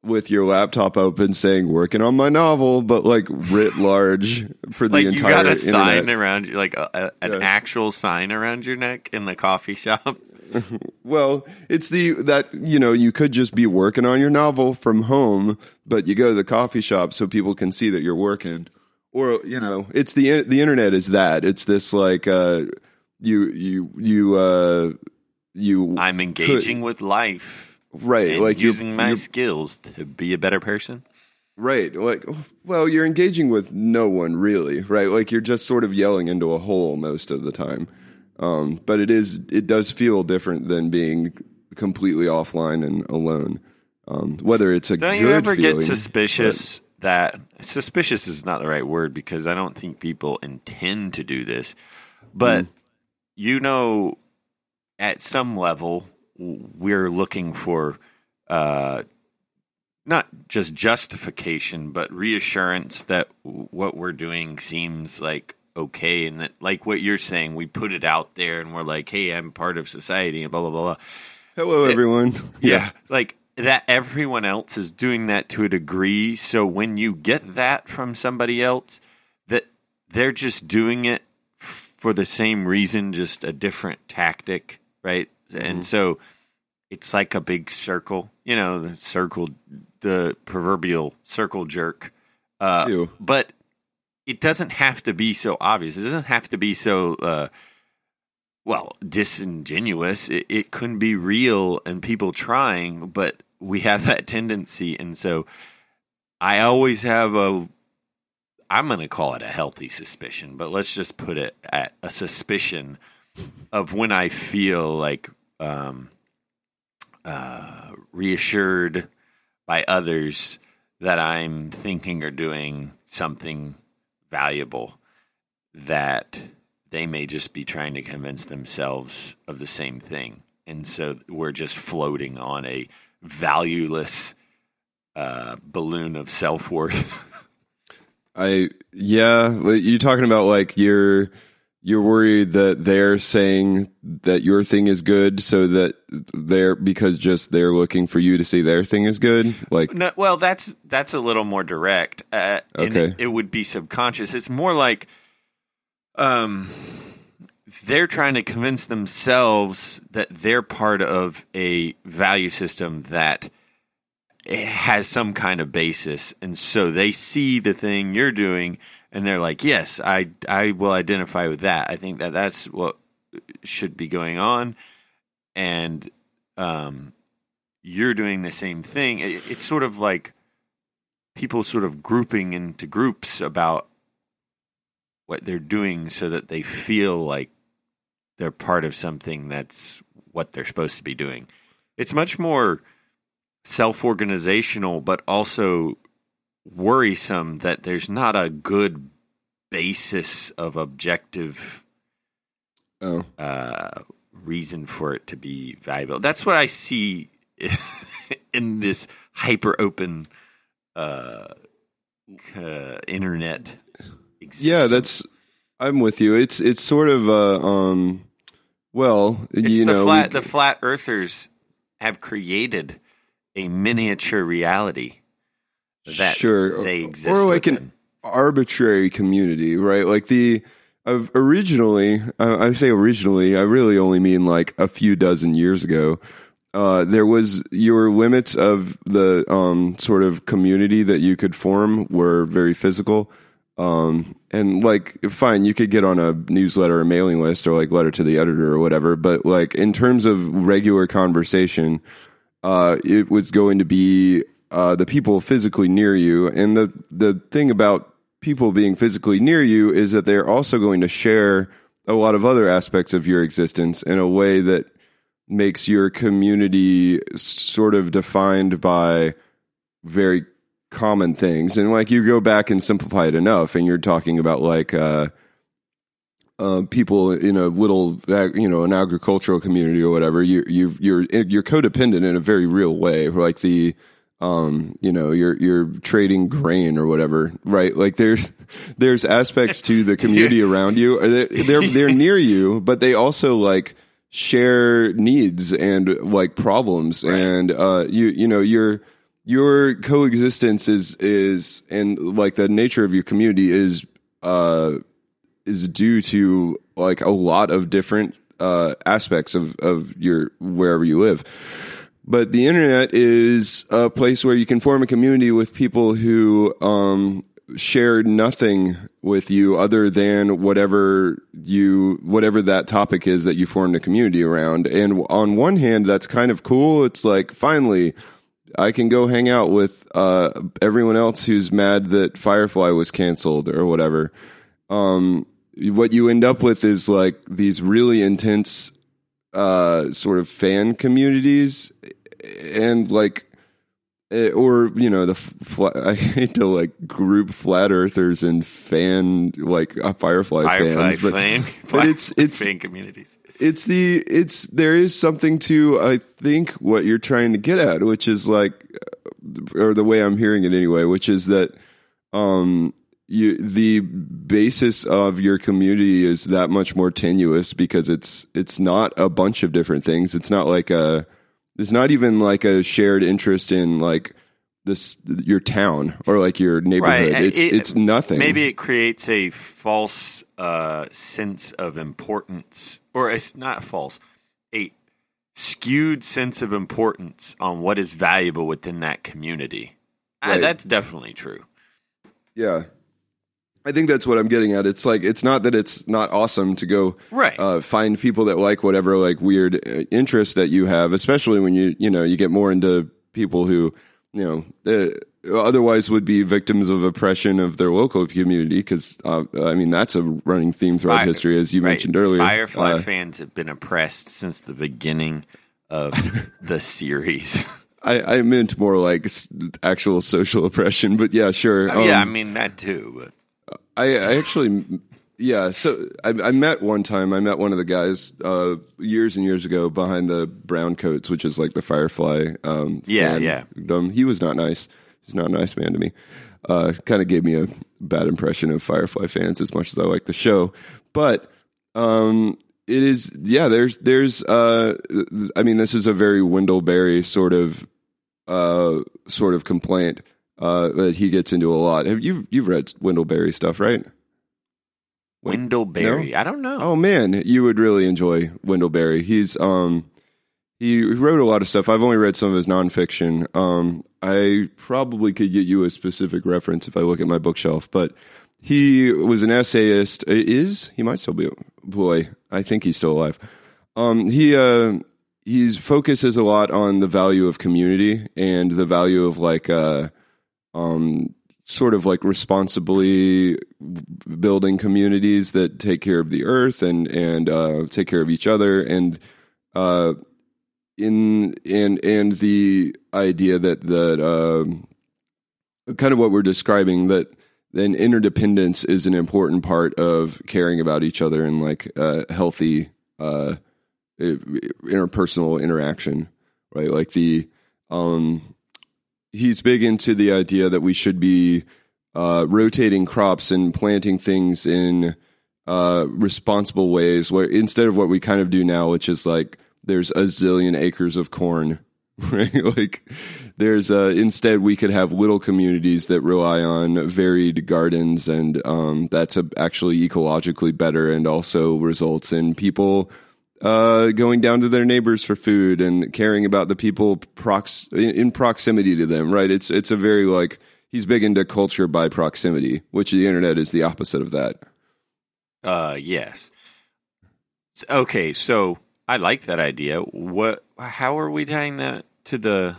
with your laptop open saying working on my novel but like writ large for the Like you got a internet sign around you, like a, a, an Yeah. actual sign around your neck in the coffee shop. Well, it's the that you know you could just be working on your novel from home, but you go to the coffee shop so people can see that you're working. Or you know, it's the the internet is that it's this like uh, you you you uh, you I'm engaging with life right like you're, using my you're skills to be a better person. right like well you're engaging with no one really right like you're just sort of yelling into a hole most of the time. Um, but it is it does feel different than being completely offline and alone. Um, whether it's a Don't good you ever feeling, get suspicious that suspicious is not the right word because I don't think people intend to do this, but Mm. you know, at some level, we're looking for uh, not just justification, but reassurance that w- what we're doing seems like okay, and that like what you're saying, we put it out there, and we're like, hey, I'm part of society, and blah blah blah. blah. Hello, everyone. Yeah. Like that everyone else is doing that to a degree. So when you get that from somebody else, that they're just doing it for the same reason, just a different tactic, right? And so it's like a big circle, you know, the circle, the proverbial circle jerk. Uh, but it doesn't have to be so obvious. It doesn't have to be so uh, well disingenuous. It, it couldn't be real and people trying, but we have that tendency, and so I always have a. I'm going to call it a healthy suspicion, but let's just put it at a suspicion of when I feel like um, uh, reassured by others that I'm thinking or doing something valuable that they may just be trying to convince themselves of the same thing. And so we're just floating on a valueless uh, balloon of self worth. I yeah, you're talking about like you're you're worried that they're saying that your thing is good, so that they're because just they're looking for you to say their thing is good. Like no, well, that's that's a little more direct. Uh, and Okay. it, it would be subconscious. It's more like um, they're trying to convince themselves that they're part of a value system that has some kind of basis, and so they see the thing you're doing, and they're like, "Yes, I I will identify with that. I think that that's what should be going on," and um, you're doing the same thing. It, it's sort of like people sort of grouping into groups about what they're doing so that they feel like they're part of something that's what they're supposed to be doing. It's much more self organizational, but also worrisome that there's not a good basis of objective oh uh, reason for it to be valuable. That's what I see in this hyper open uh, uh, internet. Existence. yeah, that's I'm with you. It's it's sort of uh um well it's you the know flat. we- the flat earthers have created a miniature reality that sure they exist. or like an arbitrary community, right? Like the of originally, I say originally, I really only mean like a few dozen years ago. Uh, there was your limits of the um, sort of community that you could form were very physical. Um, and like, fine, you could get on a newsletter or mailing list or like letter to the editor or whatever. But like, in terms of regular conversation, uh, it was going to be uh, the people physically near you. And the the thing about people being physically near you is that they're also going to share a lot of other aspects of your existence in a way that makes your community sort of defined by very common things and like you go back and simplify it enough and you're talking about like uh, uh, people in a little you know an agricultural community or whatever you you you're you're codependent in a very real way like the um, you know, you're you're trading grain or whatever, right? Like there's there's aspects to the community around you. They're, they're they're near you, but they also like share needs and like problems, Right. and uh, you you know your your coexistence is is and like the nature of your community is uh is due to like a lot of different uh aspects of of your wherever you live but the internet is a place where you can form a community with people who um, share nothing with you other than whatever you whatever that topic is that you formed a community around. And on one hand, that's kind of cool. It's like finally. I can go hang out with uh, everyone else who's mad that Firefly was canceled or whatever. Um, what you end up with is like these really intense uh, sort of fan communities and like eh, or you know the f- fla- I hate to like group flat earthers and fan like uh, Firefly, Firefly fans, but fan, but it's it's fan communities. it's the it's there is something to I think what you're trying to get at, which is like, uh, or the way I'm hearing it anyway, which is that um you the basis of your community is that much more tenuous because it's it's not a bunch of different things. It's not like a it's not even like a shared interest in like this your town or like your neighborhood. Right. It's It- it's nothing. Maybe it creates a false uh, sense of importance, or it's not false, a skewed sense of importance on what is valuable within that community. Uh, that's definitely true. Yeah. I think that's what I'm getting at. It's like it's not that it's not awesome to go Right. uh, find people that like whatever like weird uh, interest that you have, especially when you you know you get more into people who you know uh, otherwise would be victims of oppression of their local community. Because uh, I mean that's a running theme throughout Fire- history, as you right. mentioned earlier. Firefly Uh, fans have been oppressed since the beginning of the series. I, I meant more like actual social oppression, but yeah, sure. Oh, yeah, I Um, mean that too. But I, I actually, yeah. So I, I met one time. I met one of the guys uh, years and years ago behind the brown coats, which is like the Firefly. Um, Yeah, fan yeah. fandom. He was not nice. He's not a nice man to me. Uh, kind of gave me a bad impression of Firefly fans as much as I like the show, but um, it is yeah. There's there's uh, I mean, this is a very Wendell Berry sort of uh, sort of complaint uh, that he gets into a lot. Have you you've read Wendell Berry stuff, right? Wendell Berry, I don't know. Oh man, you would really enjoy Wendell Berry. He's um he wrote a lot of stuff. I've only read some of his nonfiction. Um, I probably could get you a specific reference if I look at my bookshelf, but he was an essayist. Is he might still be? Boy, I think he's still alive. Um, he uh, he focuses a lot on the value of community and the value of like uh, um, sort of like responsibly building communities that take care of the earth and and uh, take care of each other and uh, in and and the idea that that um, kind of what we're describing that then interdependence is an important part of caring about each other and like uh, healthy uh, interpersonal interaction, right? Like the um, he's big into the idea that we should be uh, rotating crops and planting things in uh, responsible ways, where instead of what we kind of do now, which is like there's a zillion acres of corn, right? like there's uh, instead we could have little communities that rely on varied gardens, and um, that's a, actually ecologically better, and also results in people uh, going down to their neighbors for food and caring about the people prox- in proximity to them. Right? It's it's a very like he's big into culture by proximity, which the internet is the opposite of that. Uh, yes. Okay, so I like that idea. What? How are we tying that to the?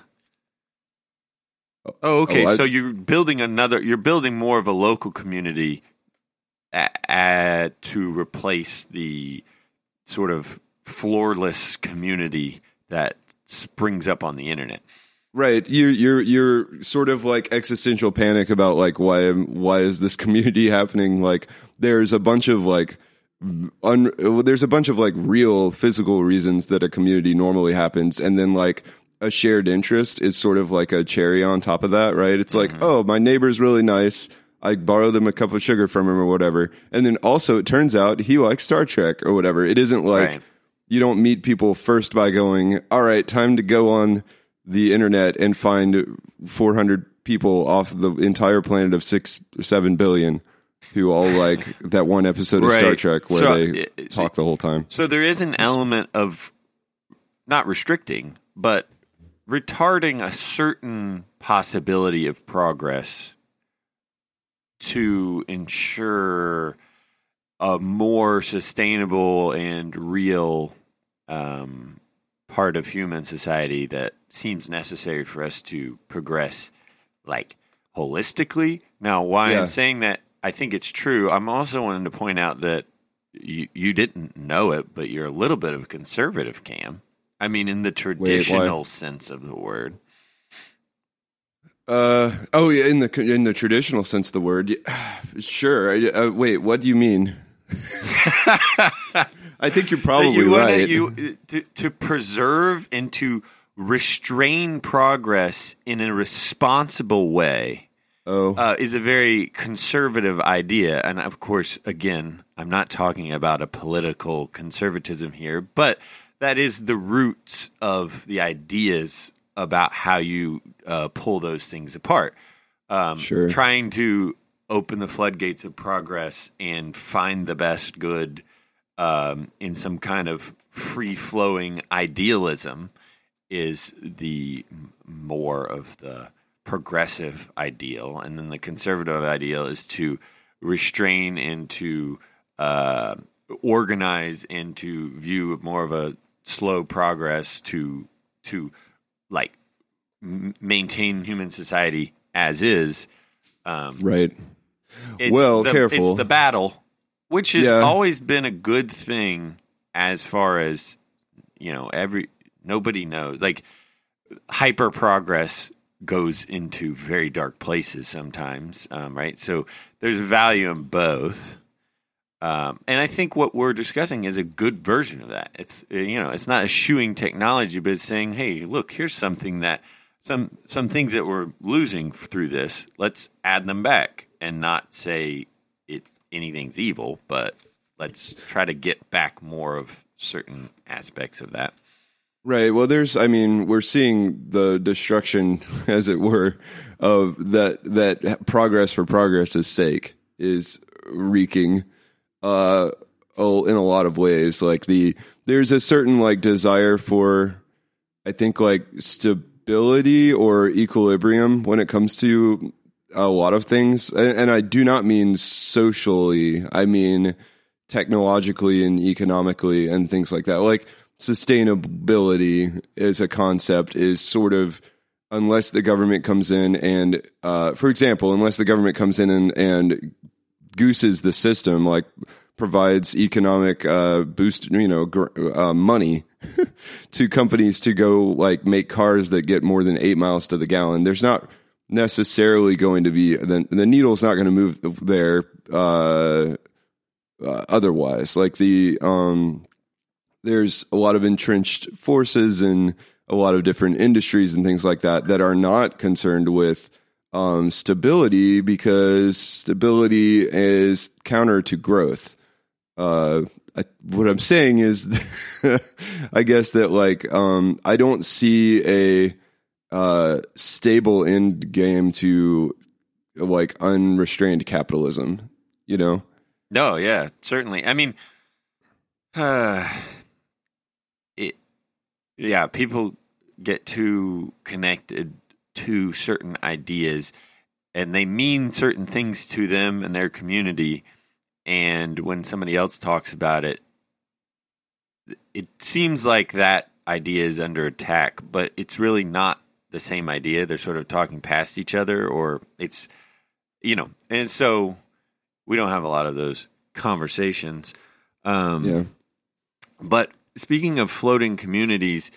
Oh, okay. Oh, I- so you're building another. You're building more of a local community, a a- to replace the sort of floorless community that springs up on the internet. Right, you you're you're sort of like existential panic about like why am- why is this community happening? Like there's a bunch of like un, there's a bunch of like real physical reasons that a community normally happens, and then like a shared interest is sort of like a cherry on top of that, right? It's like mm-hmm. oh my neighbor's really nice. I borrowed him a cup of sugar from him or whatever, and then also it turns out he likes Star Trek or whatever. It isn't like Right. You don't meet people first by going, all right, time to go on the internet and find 400 people off the entire planet of six or seven billion who all like that one episode of Star Trek where So, they it- talk the whole time. So there is an element of not restricting, but retarding a certain possibility of progress to ensure a more sustainable and real um, part of human society that seems necessary for us to progress like holistically. Now, why Yeah. I'm saying that I think it's true, I'm also wanting to point out that you, you didn't know it, but you're a little bit of a conservative, Cam. I mean, in the traditional sense of the word. Uh oh yeah, in the in the traditional sense of the word, sure. I, uh, wait, what do you mean? I think you're probably you wanna- right. you to, to preserve and to restrain progress in a responsible way oh, uh, is a very conservative idea. And of course, again, I'm not talking about a political conservatism here, but that is the roots of the ideas about how you uh, pull those things apart. Um, Sure. Trying to open the floodgates of progress and find the best good um, in some kind of free flowing idealism is the more of the progressive ideal, and then the conservative ideal is to restrain and to uh, organize and to view more of a slow progress to to like m- maintain human society as is. Um, right. Well, the, careful. It's the battle, which has Yeah. always been a good thing as far as you know. Every nobody knows like hyper progress goes into very dark places sometimes, um, right? So there's value in both. Um, and I think what we're discussing is a good version of that. It's you know, it's not eschewing technology, but it's saying, hey, look, here's something that some some things that we're losing through this. Let's add them back and not say anything's evil, but let's try to get back more of certain aspects of that. Right. Well, there's. I mean, we're seeing the destruction, as it were, of that that progress for progress's sake is wreaking, uh, oh, in a lot of ways. Like the there's a certain like desire for, I think, like stability or equilibrium when it comes to a lot of things, and, I do not mean socially. I mean technologically and economically and things like that. Like sustainability as a concept is sort of unless the government comes in and, uh, for example, unless the government comes in and, and gooses the system, like provides economic uh, boost, you know, gr- uh, money to companies to go like make cars that get more than eight miles to the gallon. There's not necessarily going to be the the needle's not going to move there uh, uh, otherwise. Like the um, there's a lot of entrenched forces and a lot of different industries and things like that that are not concerned with um, stability because stability is counter to growth. Uh, I, what I'm saying is, I guess that like um, I don't see a uh, stable end game to like unrestrained capitalism. You know? No, yeah, certainly. I mean, uh, it, yeah, people get too connected to certain ideas and they mean certain things to them and their community. And when somebody else talks about it, it seems like that idea is under attack, but it's really not the same idea. They're sort of talking past each other, or it's, you know, and so we don't have a lot of those conversations. Um, Yeah. But speaking of floating communities,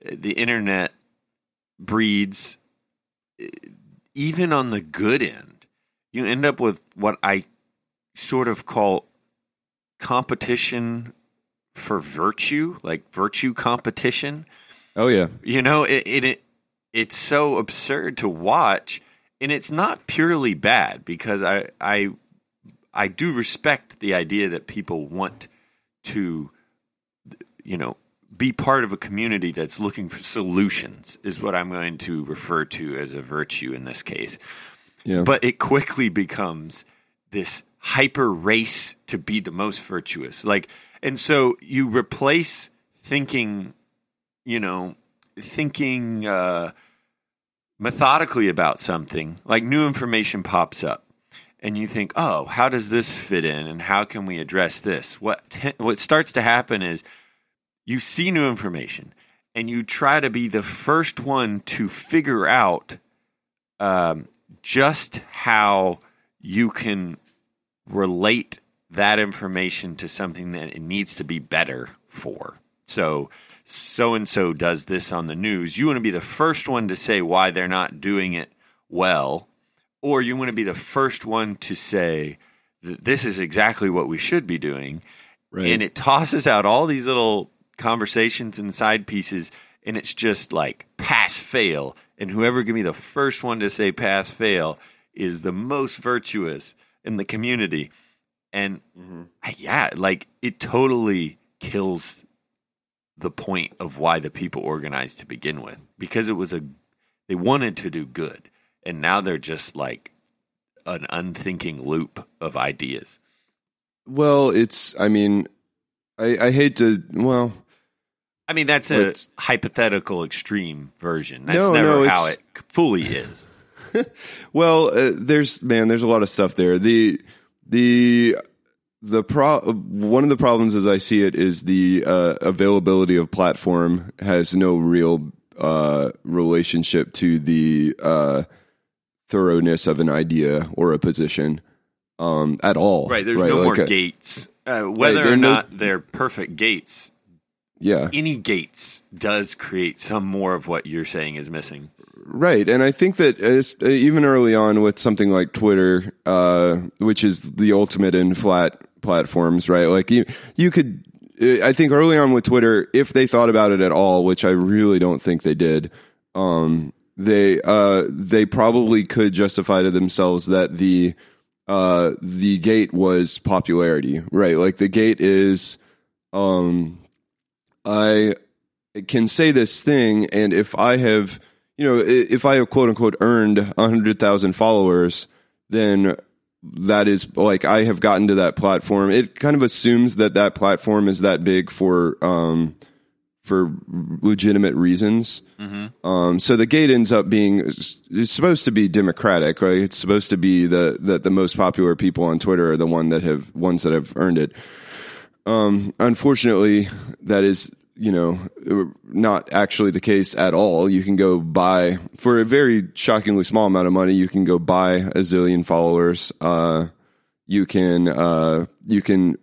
the internet breeds, even on the good end, you end up with what I sort of call competition for virtue, like virtue competition. Oh yeah. You know, it, it, it it's so absurd to watch, and it's not purely bad because I I I do respect the idea that people want to, you know, be part of a community that's looking for solutions. Is what I'm going to refer to as a virtue in this case. Yeah. But it quickly becomes this hyper race to be the most virtuous. Like, and so you replace thinking, you know, thinking uh, methodically about something, like new information pops up. And you think, oh, how does this fit in, and how can we address this? What te- what starts to happen is you see new information, and you try to be the first one to figure out um, just how you can relate that information to something that it needs to be better for. So, so and so does this on the news. You want to be the first one to say why they're not doing it well, or you want to be the first one to say that this is exactly what we should be doing. Right. And it tosses out all these little conversations and side pieces, and it's just like pass fail. And whoever can be the first one to say pass fail is the most virtuous in the community. And mm-hmm. I- yeah, like it totally kills the point of why the people organized to begin with because it was a they wanted to do good and now they're just like an unthinking loop of ideas. Well, it's. I mean, I, I hate to. Well, I mean that's a hypothetical extreme version. That's No, never no, how it fully is. well, uh, there's man. There's a lot of stuff there. The the the pro one of the problems as I see it is the uh, availability of platform has no real uh, relationship to the uh, thoroughness of an idea or a position um, at all. Right, there's no more Like, uh, gates. Uh, whether there or are no- not they're perfect gates, Yeah, any gates does create some more of what you're saying is missing. Right, and I think that uh, even early on with something like Twitter, uh, which is the ultimate in flat platforms, right? Like you, you could. I think early on with Twitter, if they thought about it at all, which I really don't think they did, um, they uh, they probably could justify to themselves that the uh, the gate was popularity, right? Like the gate is, um, I can say this thing, and if I have, you know, if I have quote unquote earned hundred thousand followers, then that is like I have gotten to that platform. It kind of assumes that that platform is that big for um for legitimate reasons. Um, so the gate ends up being it's supposed to be democratic, right? It's supposed to be the that the most popular people on Twitter are the one that have ones that have earned it. Um, unfortunately, that is you know not actually the case at all. You can go buy for a very shockingly small amount of money. You can go buy a zillion followers. Uh, you can uh, you can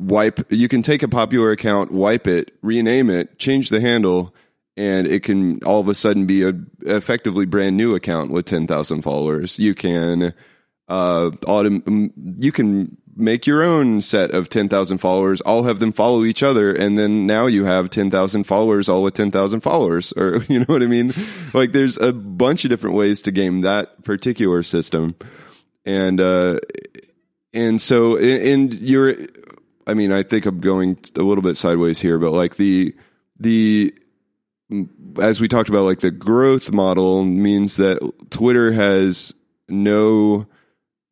wipe you can take a popular account, wipe it, rename it, change the handle, and it can all of a sudden be a effectively brand new account with ten thousand followers. You can uh, autom- you can make your own set of 10,000 followers, all have them follow each other, and then now you have 10,000 followers, all with 10,000 followers. Or, you know what I mean? like, there's a bunch of different ways to game that particular system. And, uh, and so, and you're, I mean, I think I'm going a little bit sideways here, but like the, the, as we talked about, like the growth model means that Twitter has no,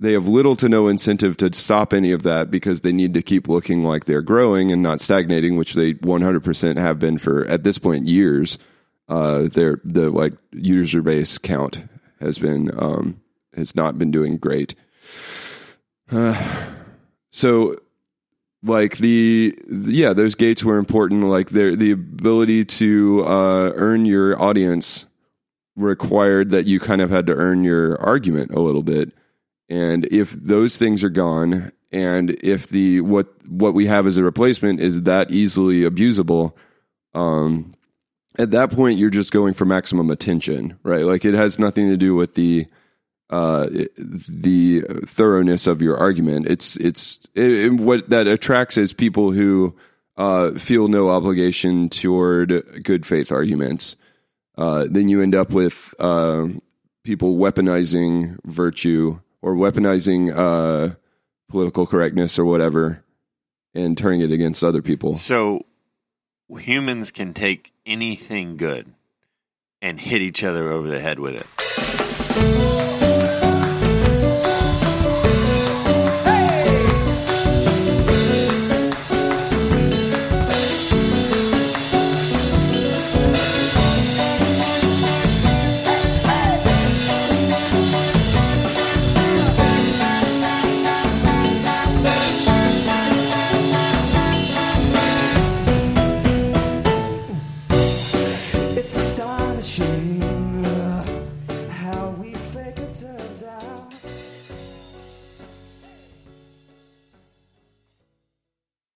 they have little to no incentive to stop any of that because they need to keep looking like they're growing and not stagnating, which they 100% have been for at this point years. Uh, their the like user base count has been um, has not been doing great. Uh, so like the yeah those gates were important like the the ability to uh, earn your audience required that you kind of had to earn your argument a little bit and if those things are gone and if the what what we have as a replacement is that easily abusable um at that point you're just going for maximum attention right like it has nothing to do with the uh, the thoroughness of your argument. It's it's it, it, what that attracts is people who uh, feel no obligation toward good faith arguments. Uh, then you end up with uh, people weaponizing virtue or weaponizing uh, political correctness or whatever, and turning it against other people. So humans can take anything good and hit each other over the head with it.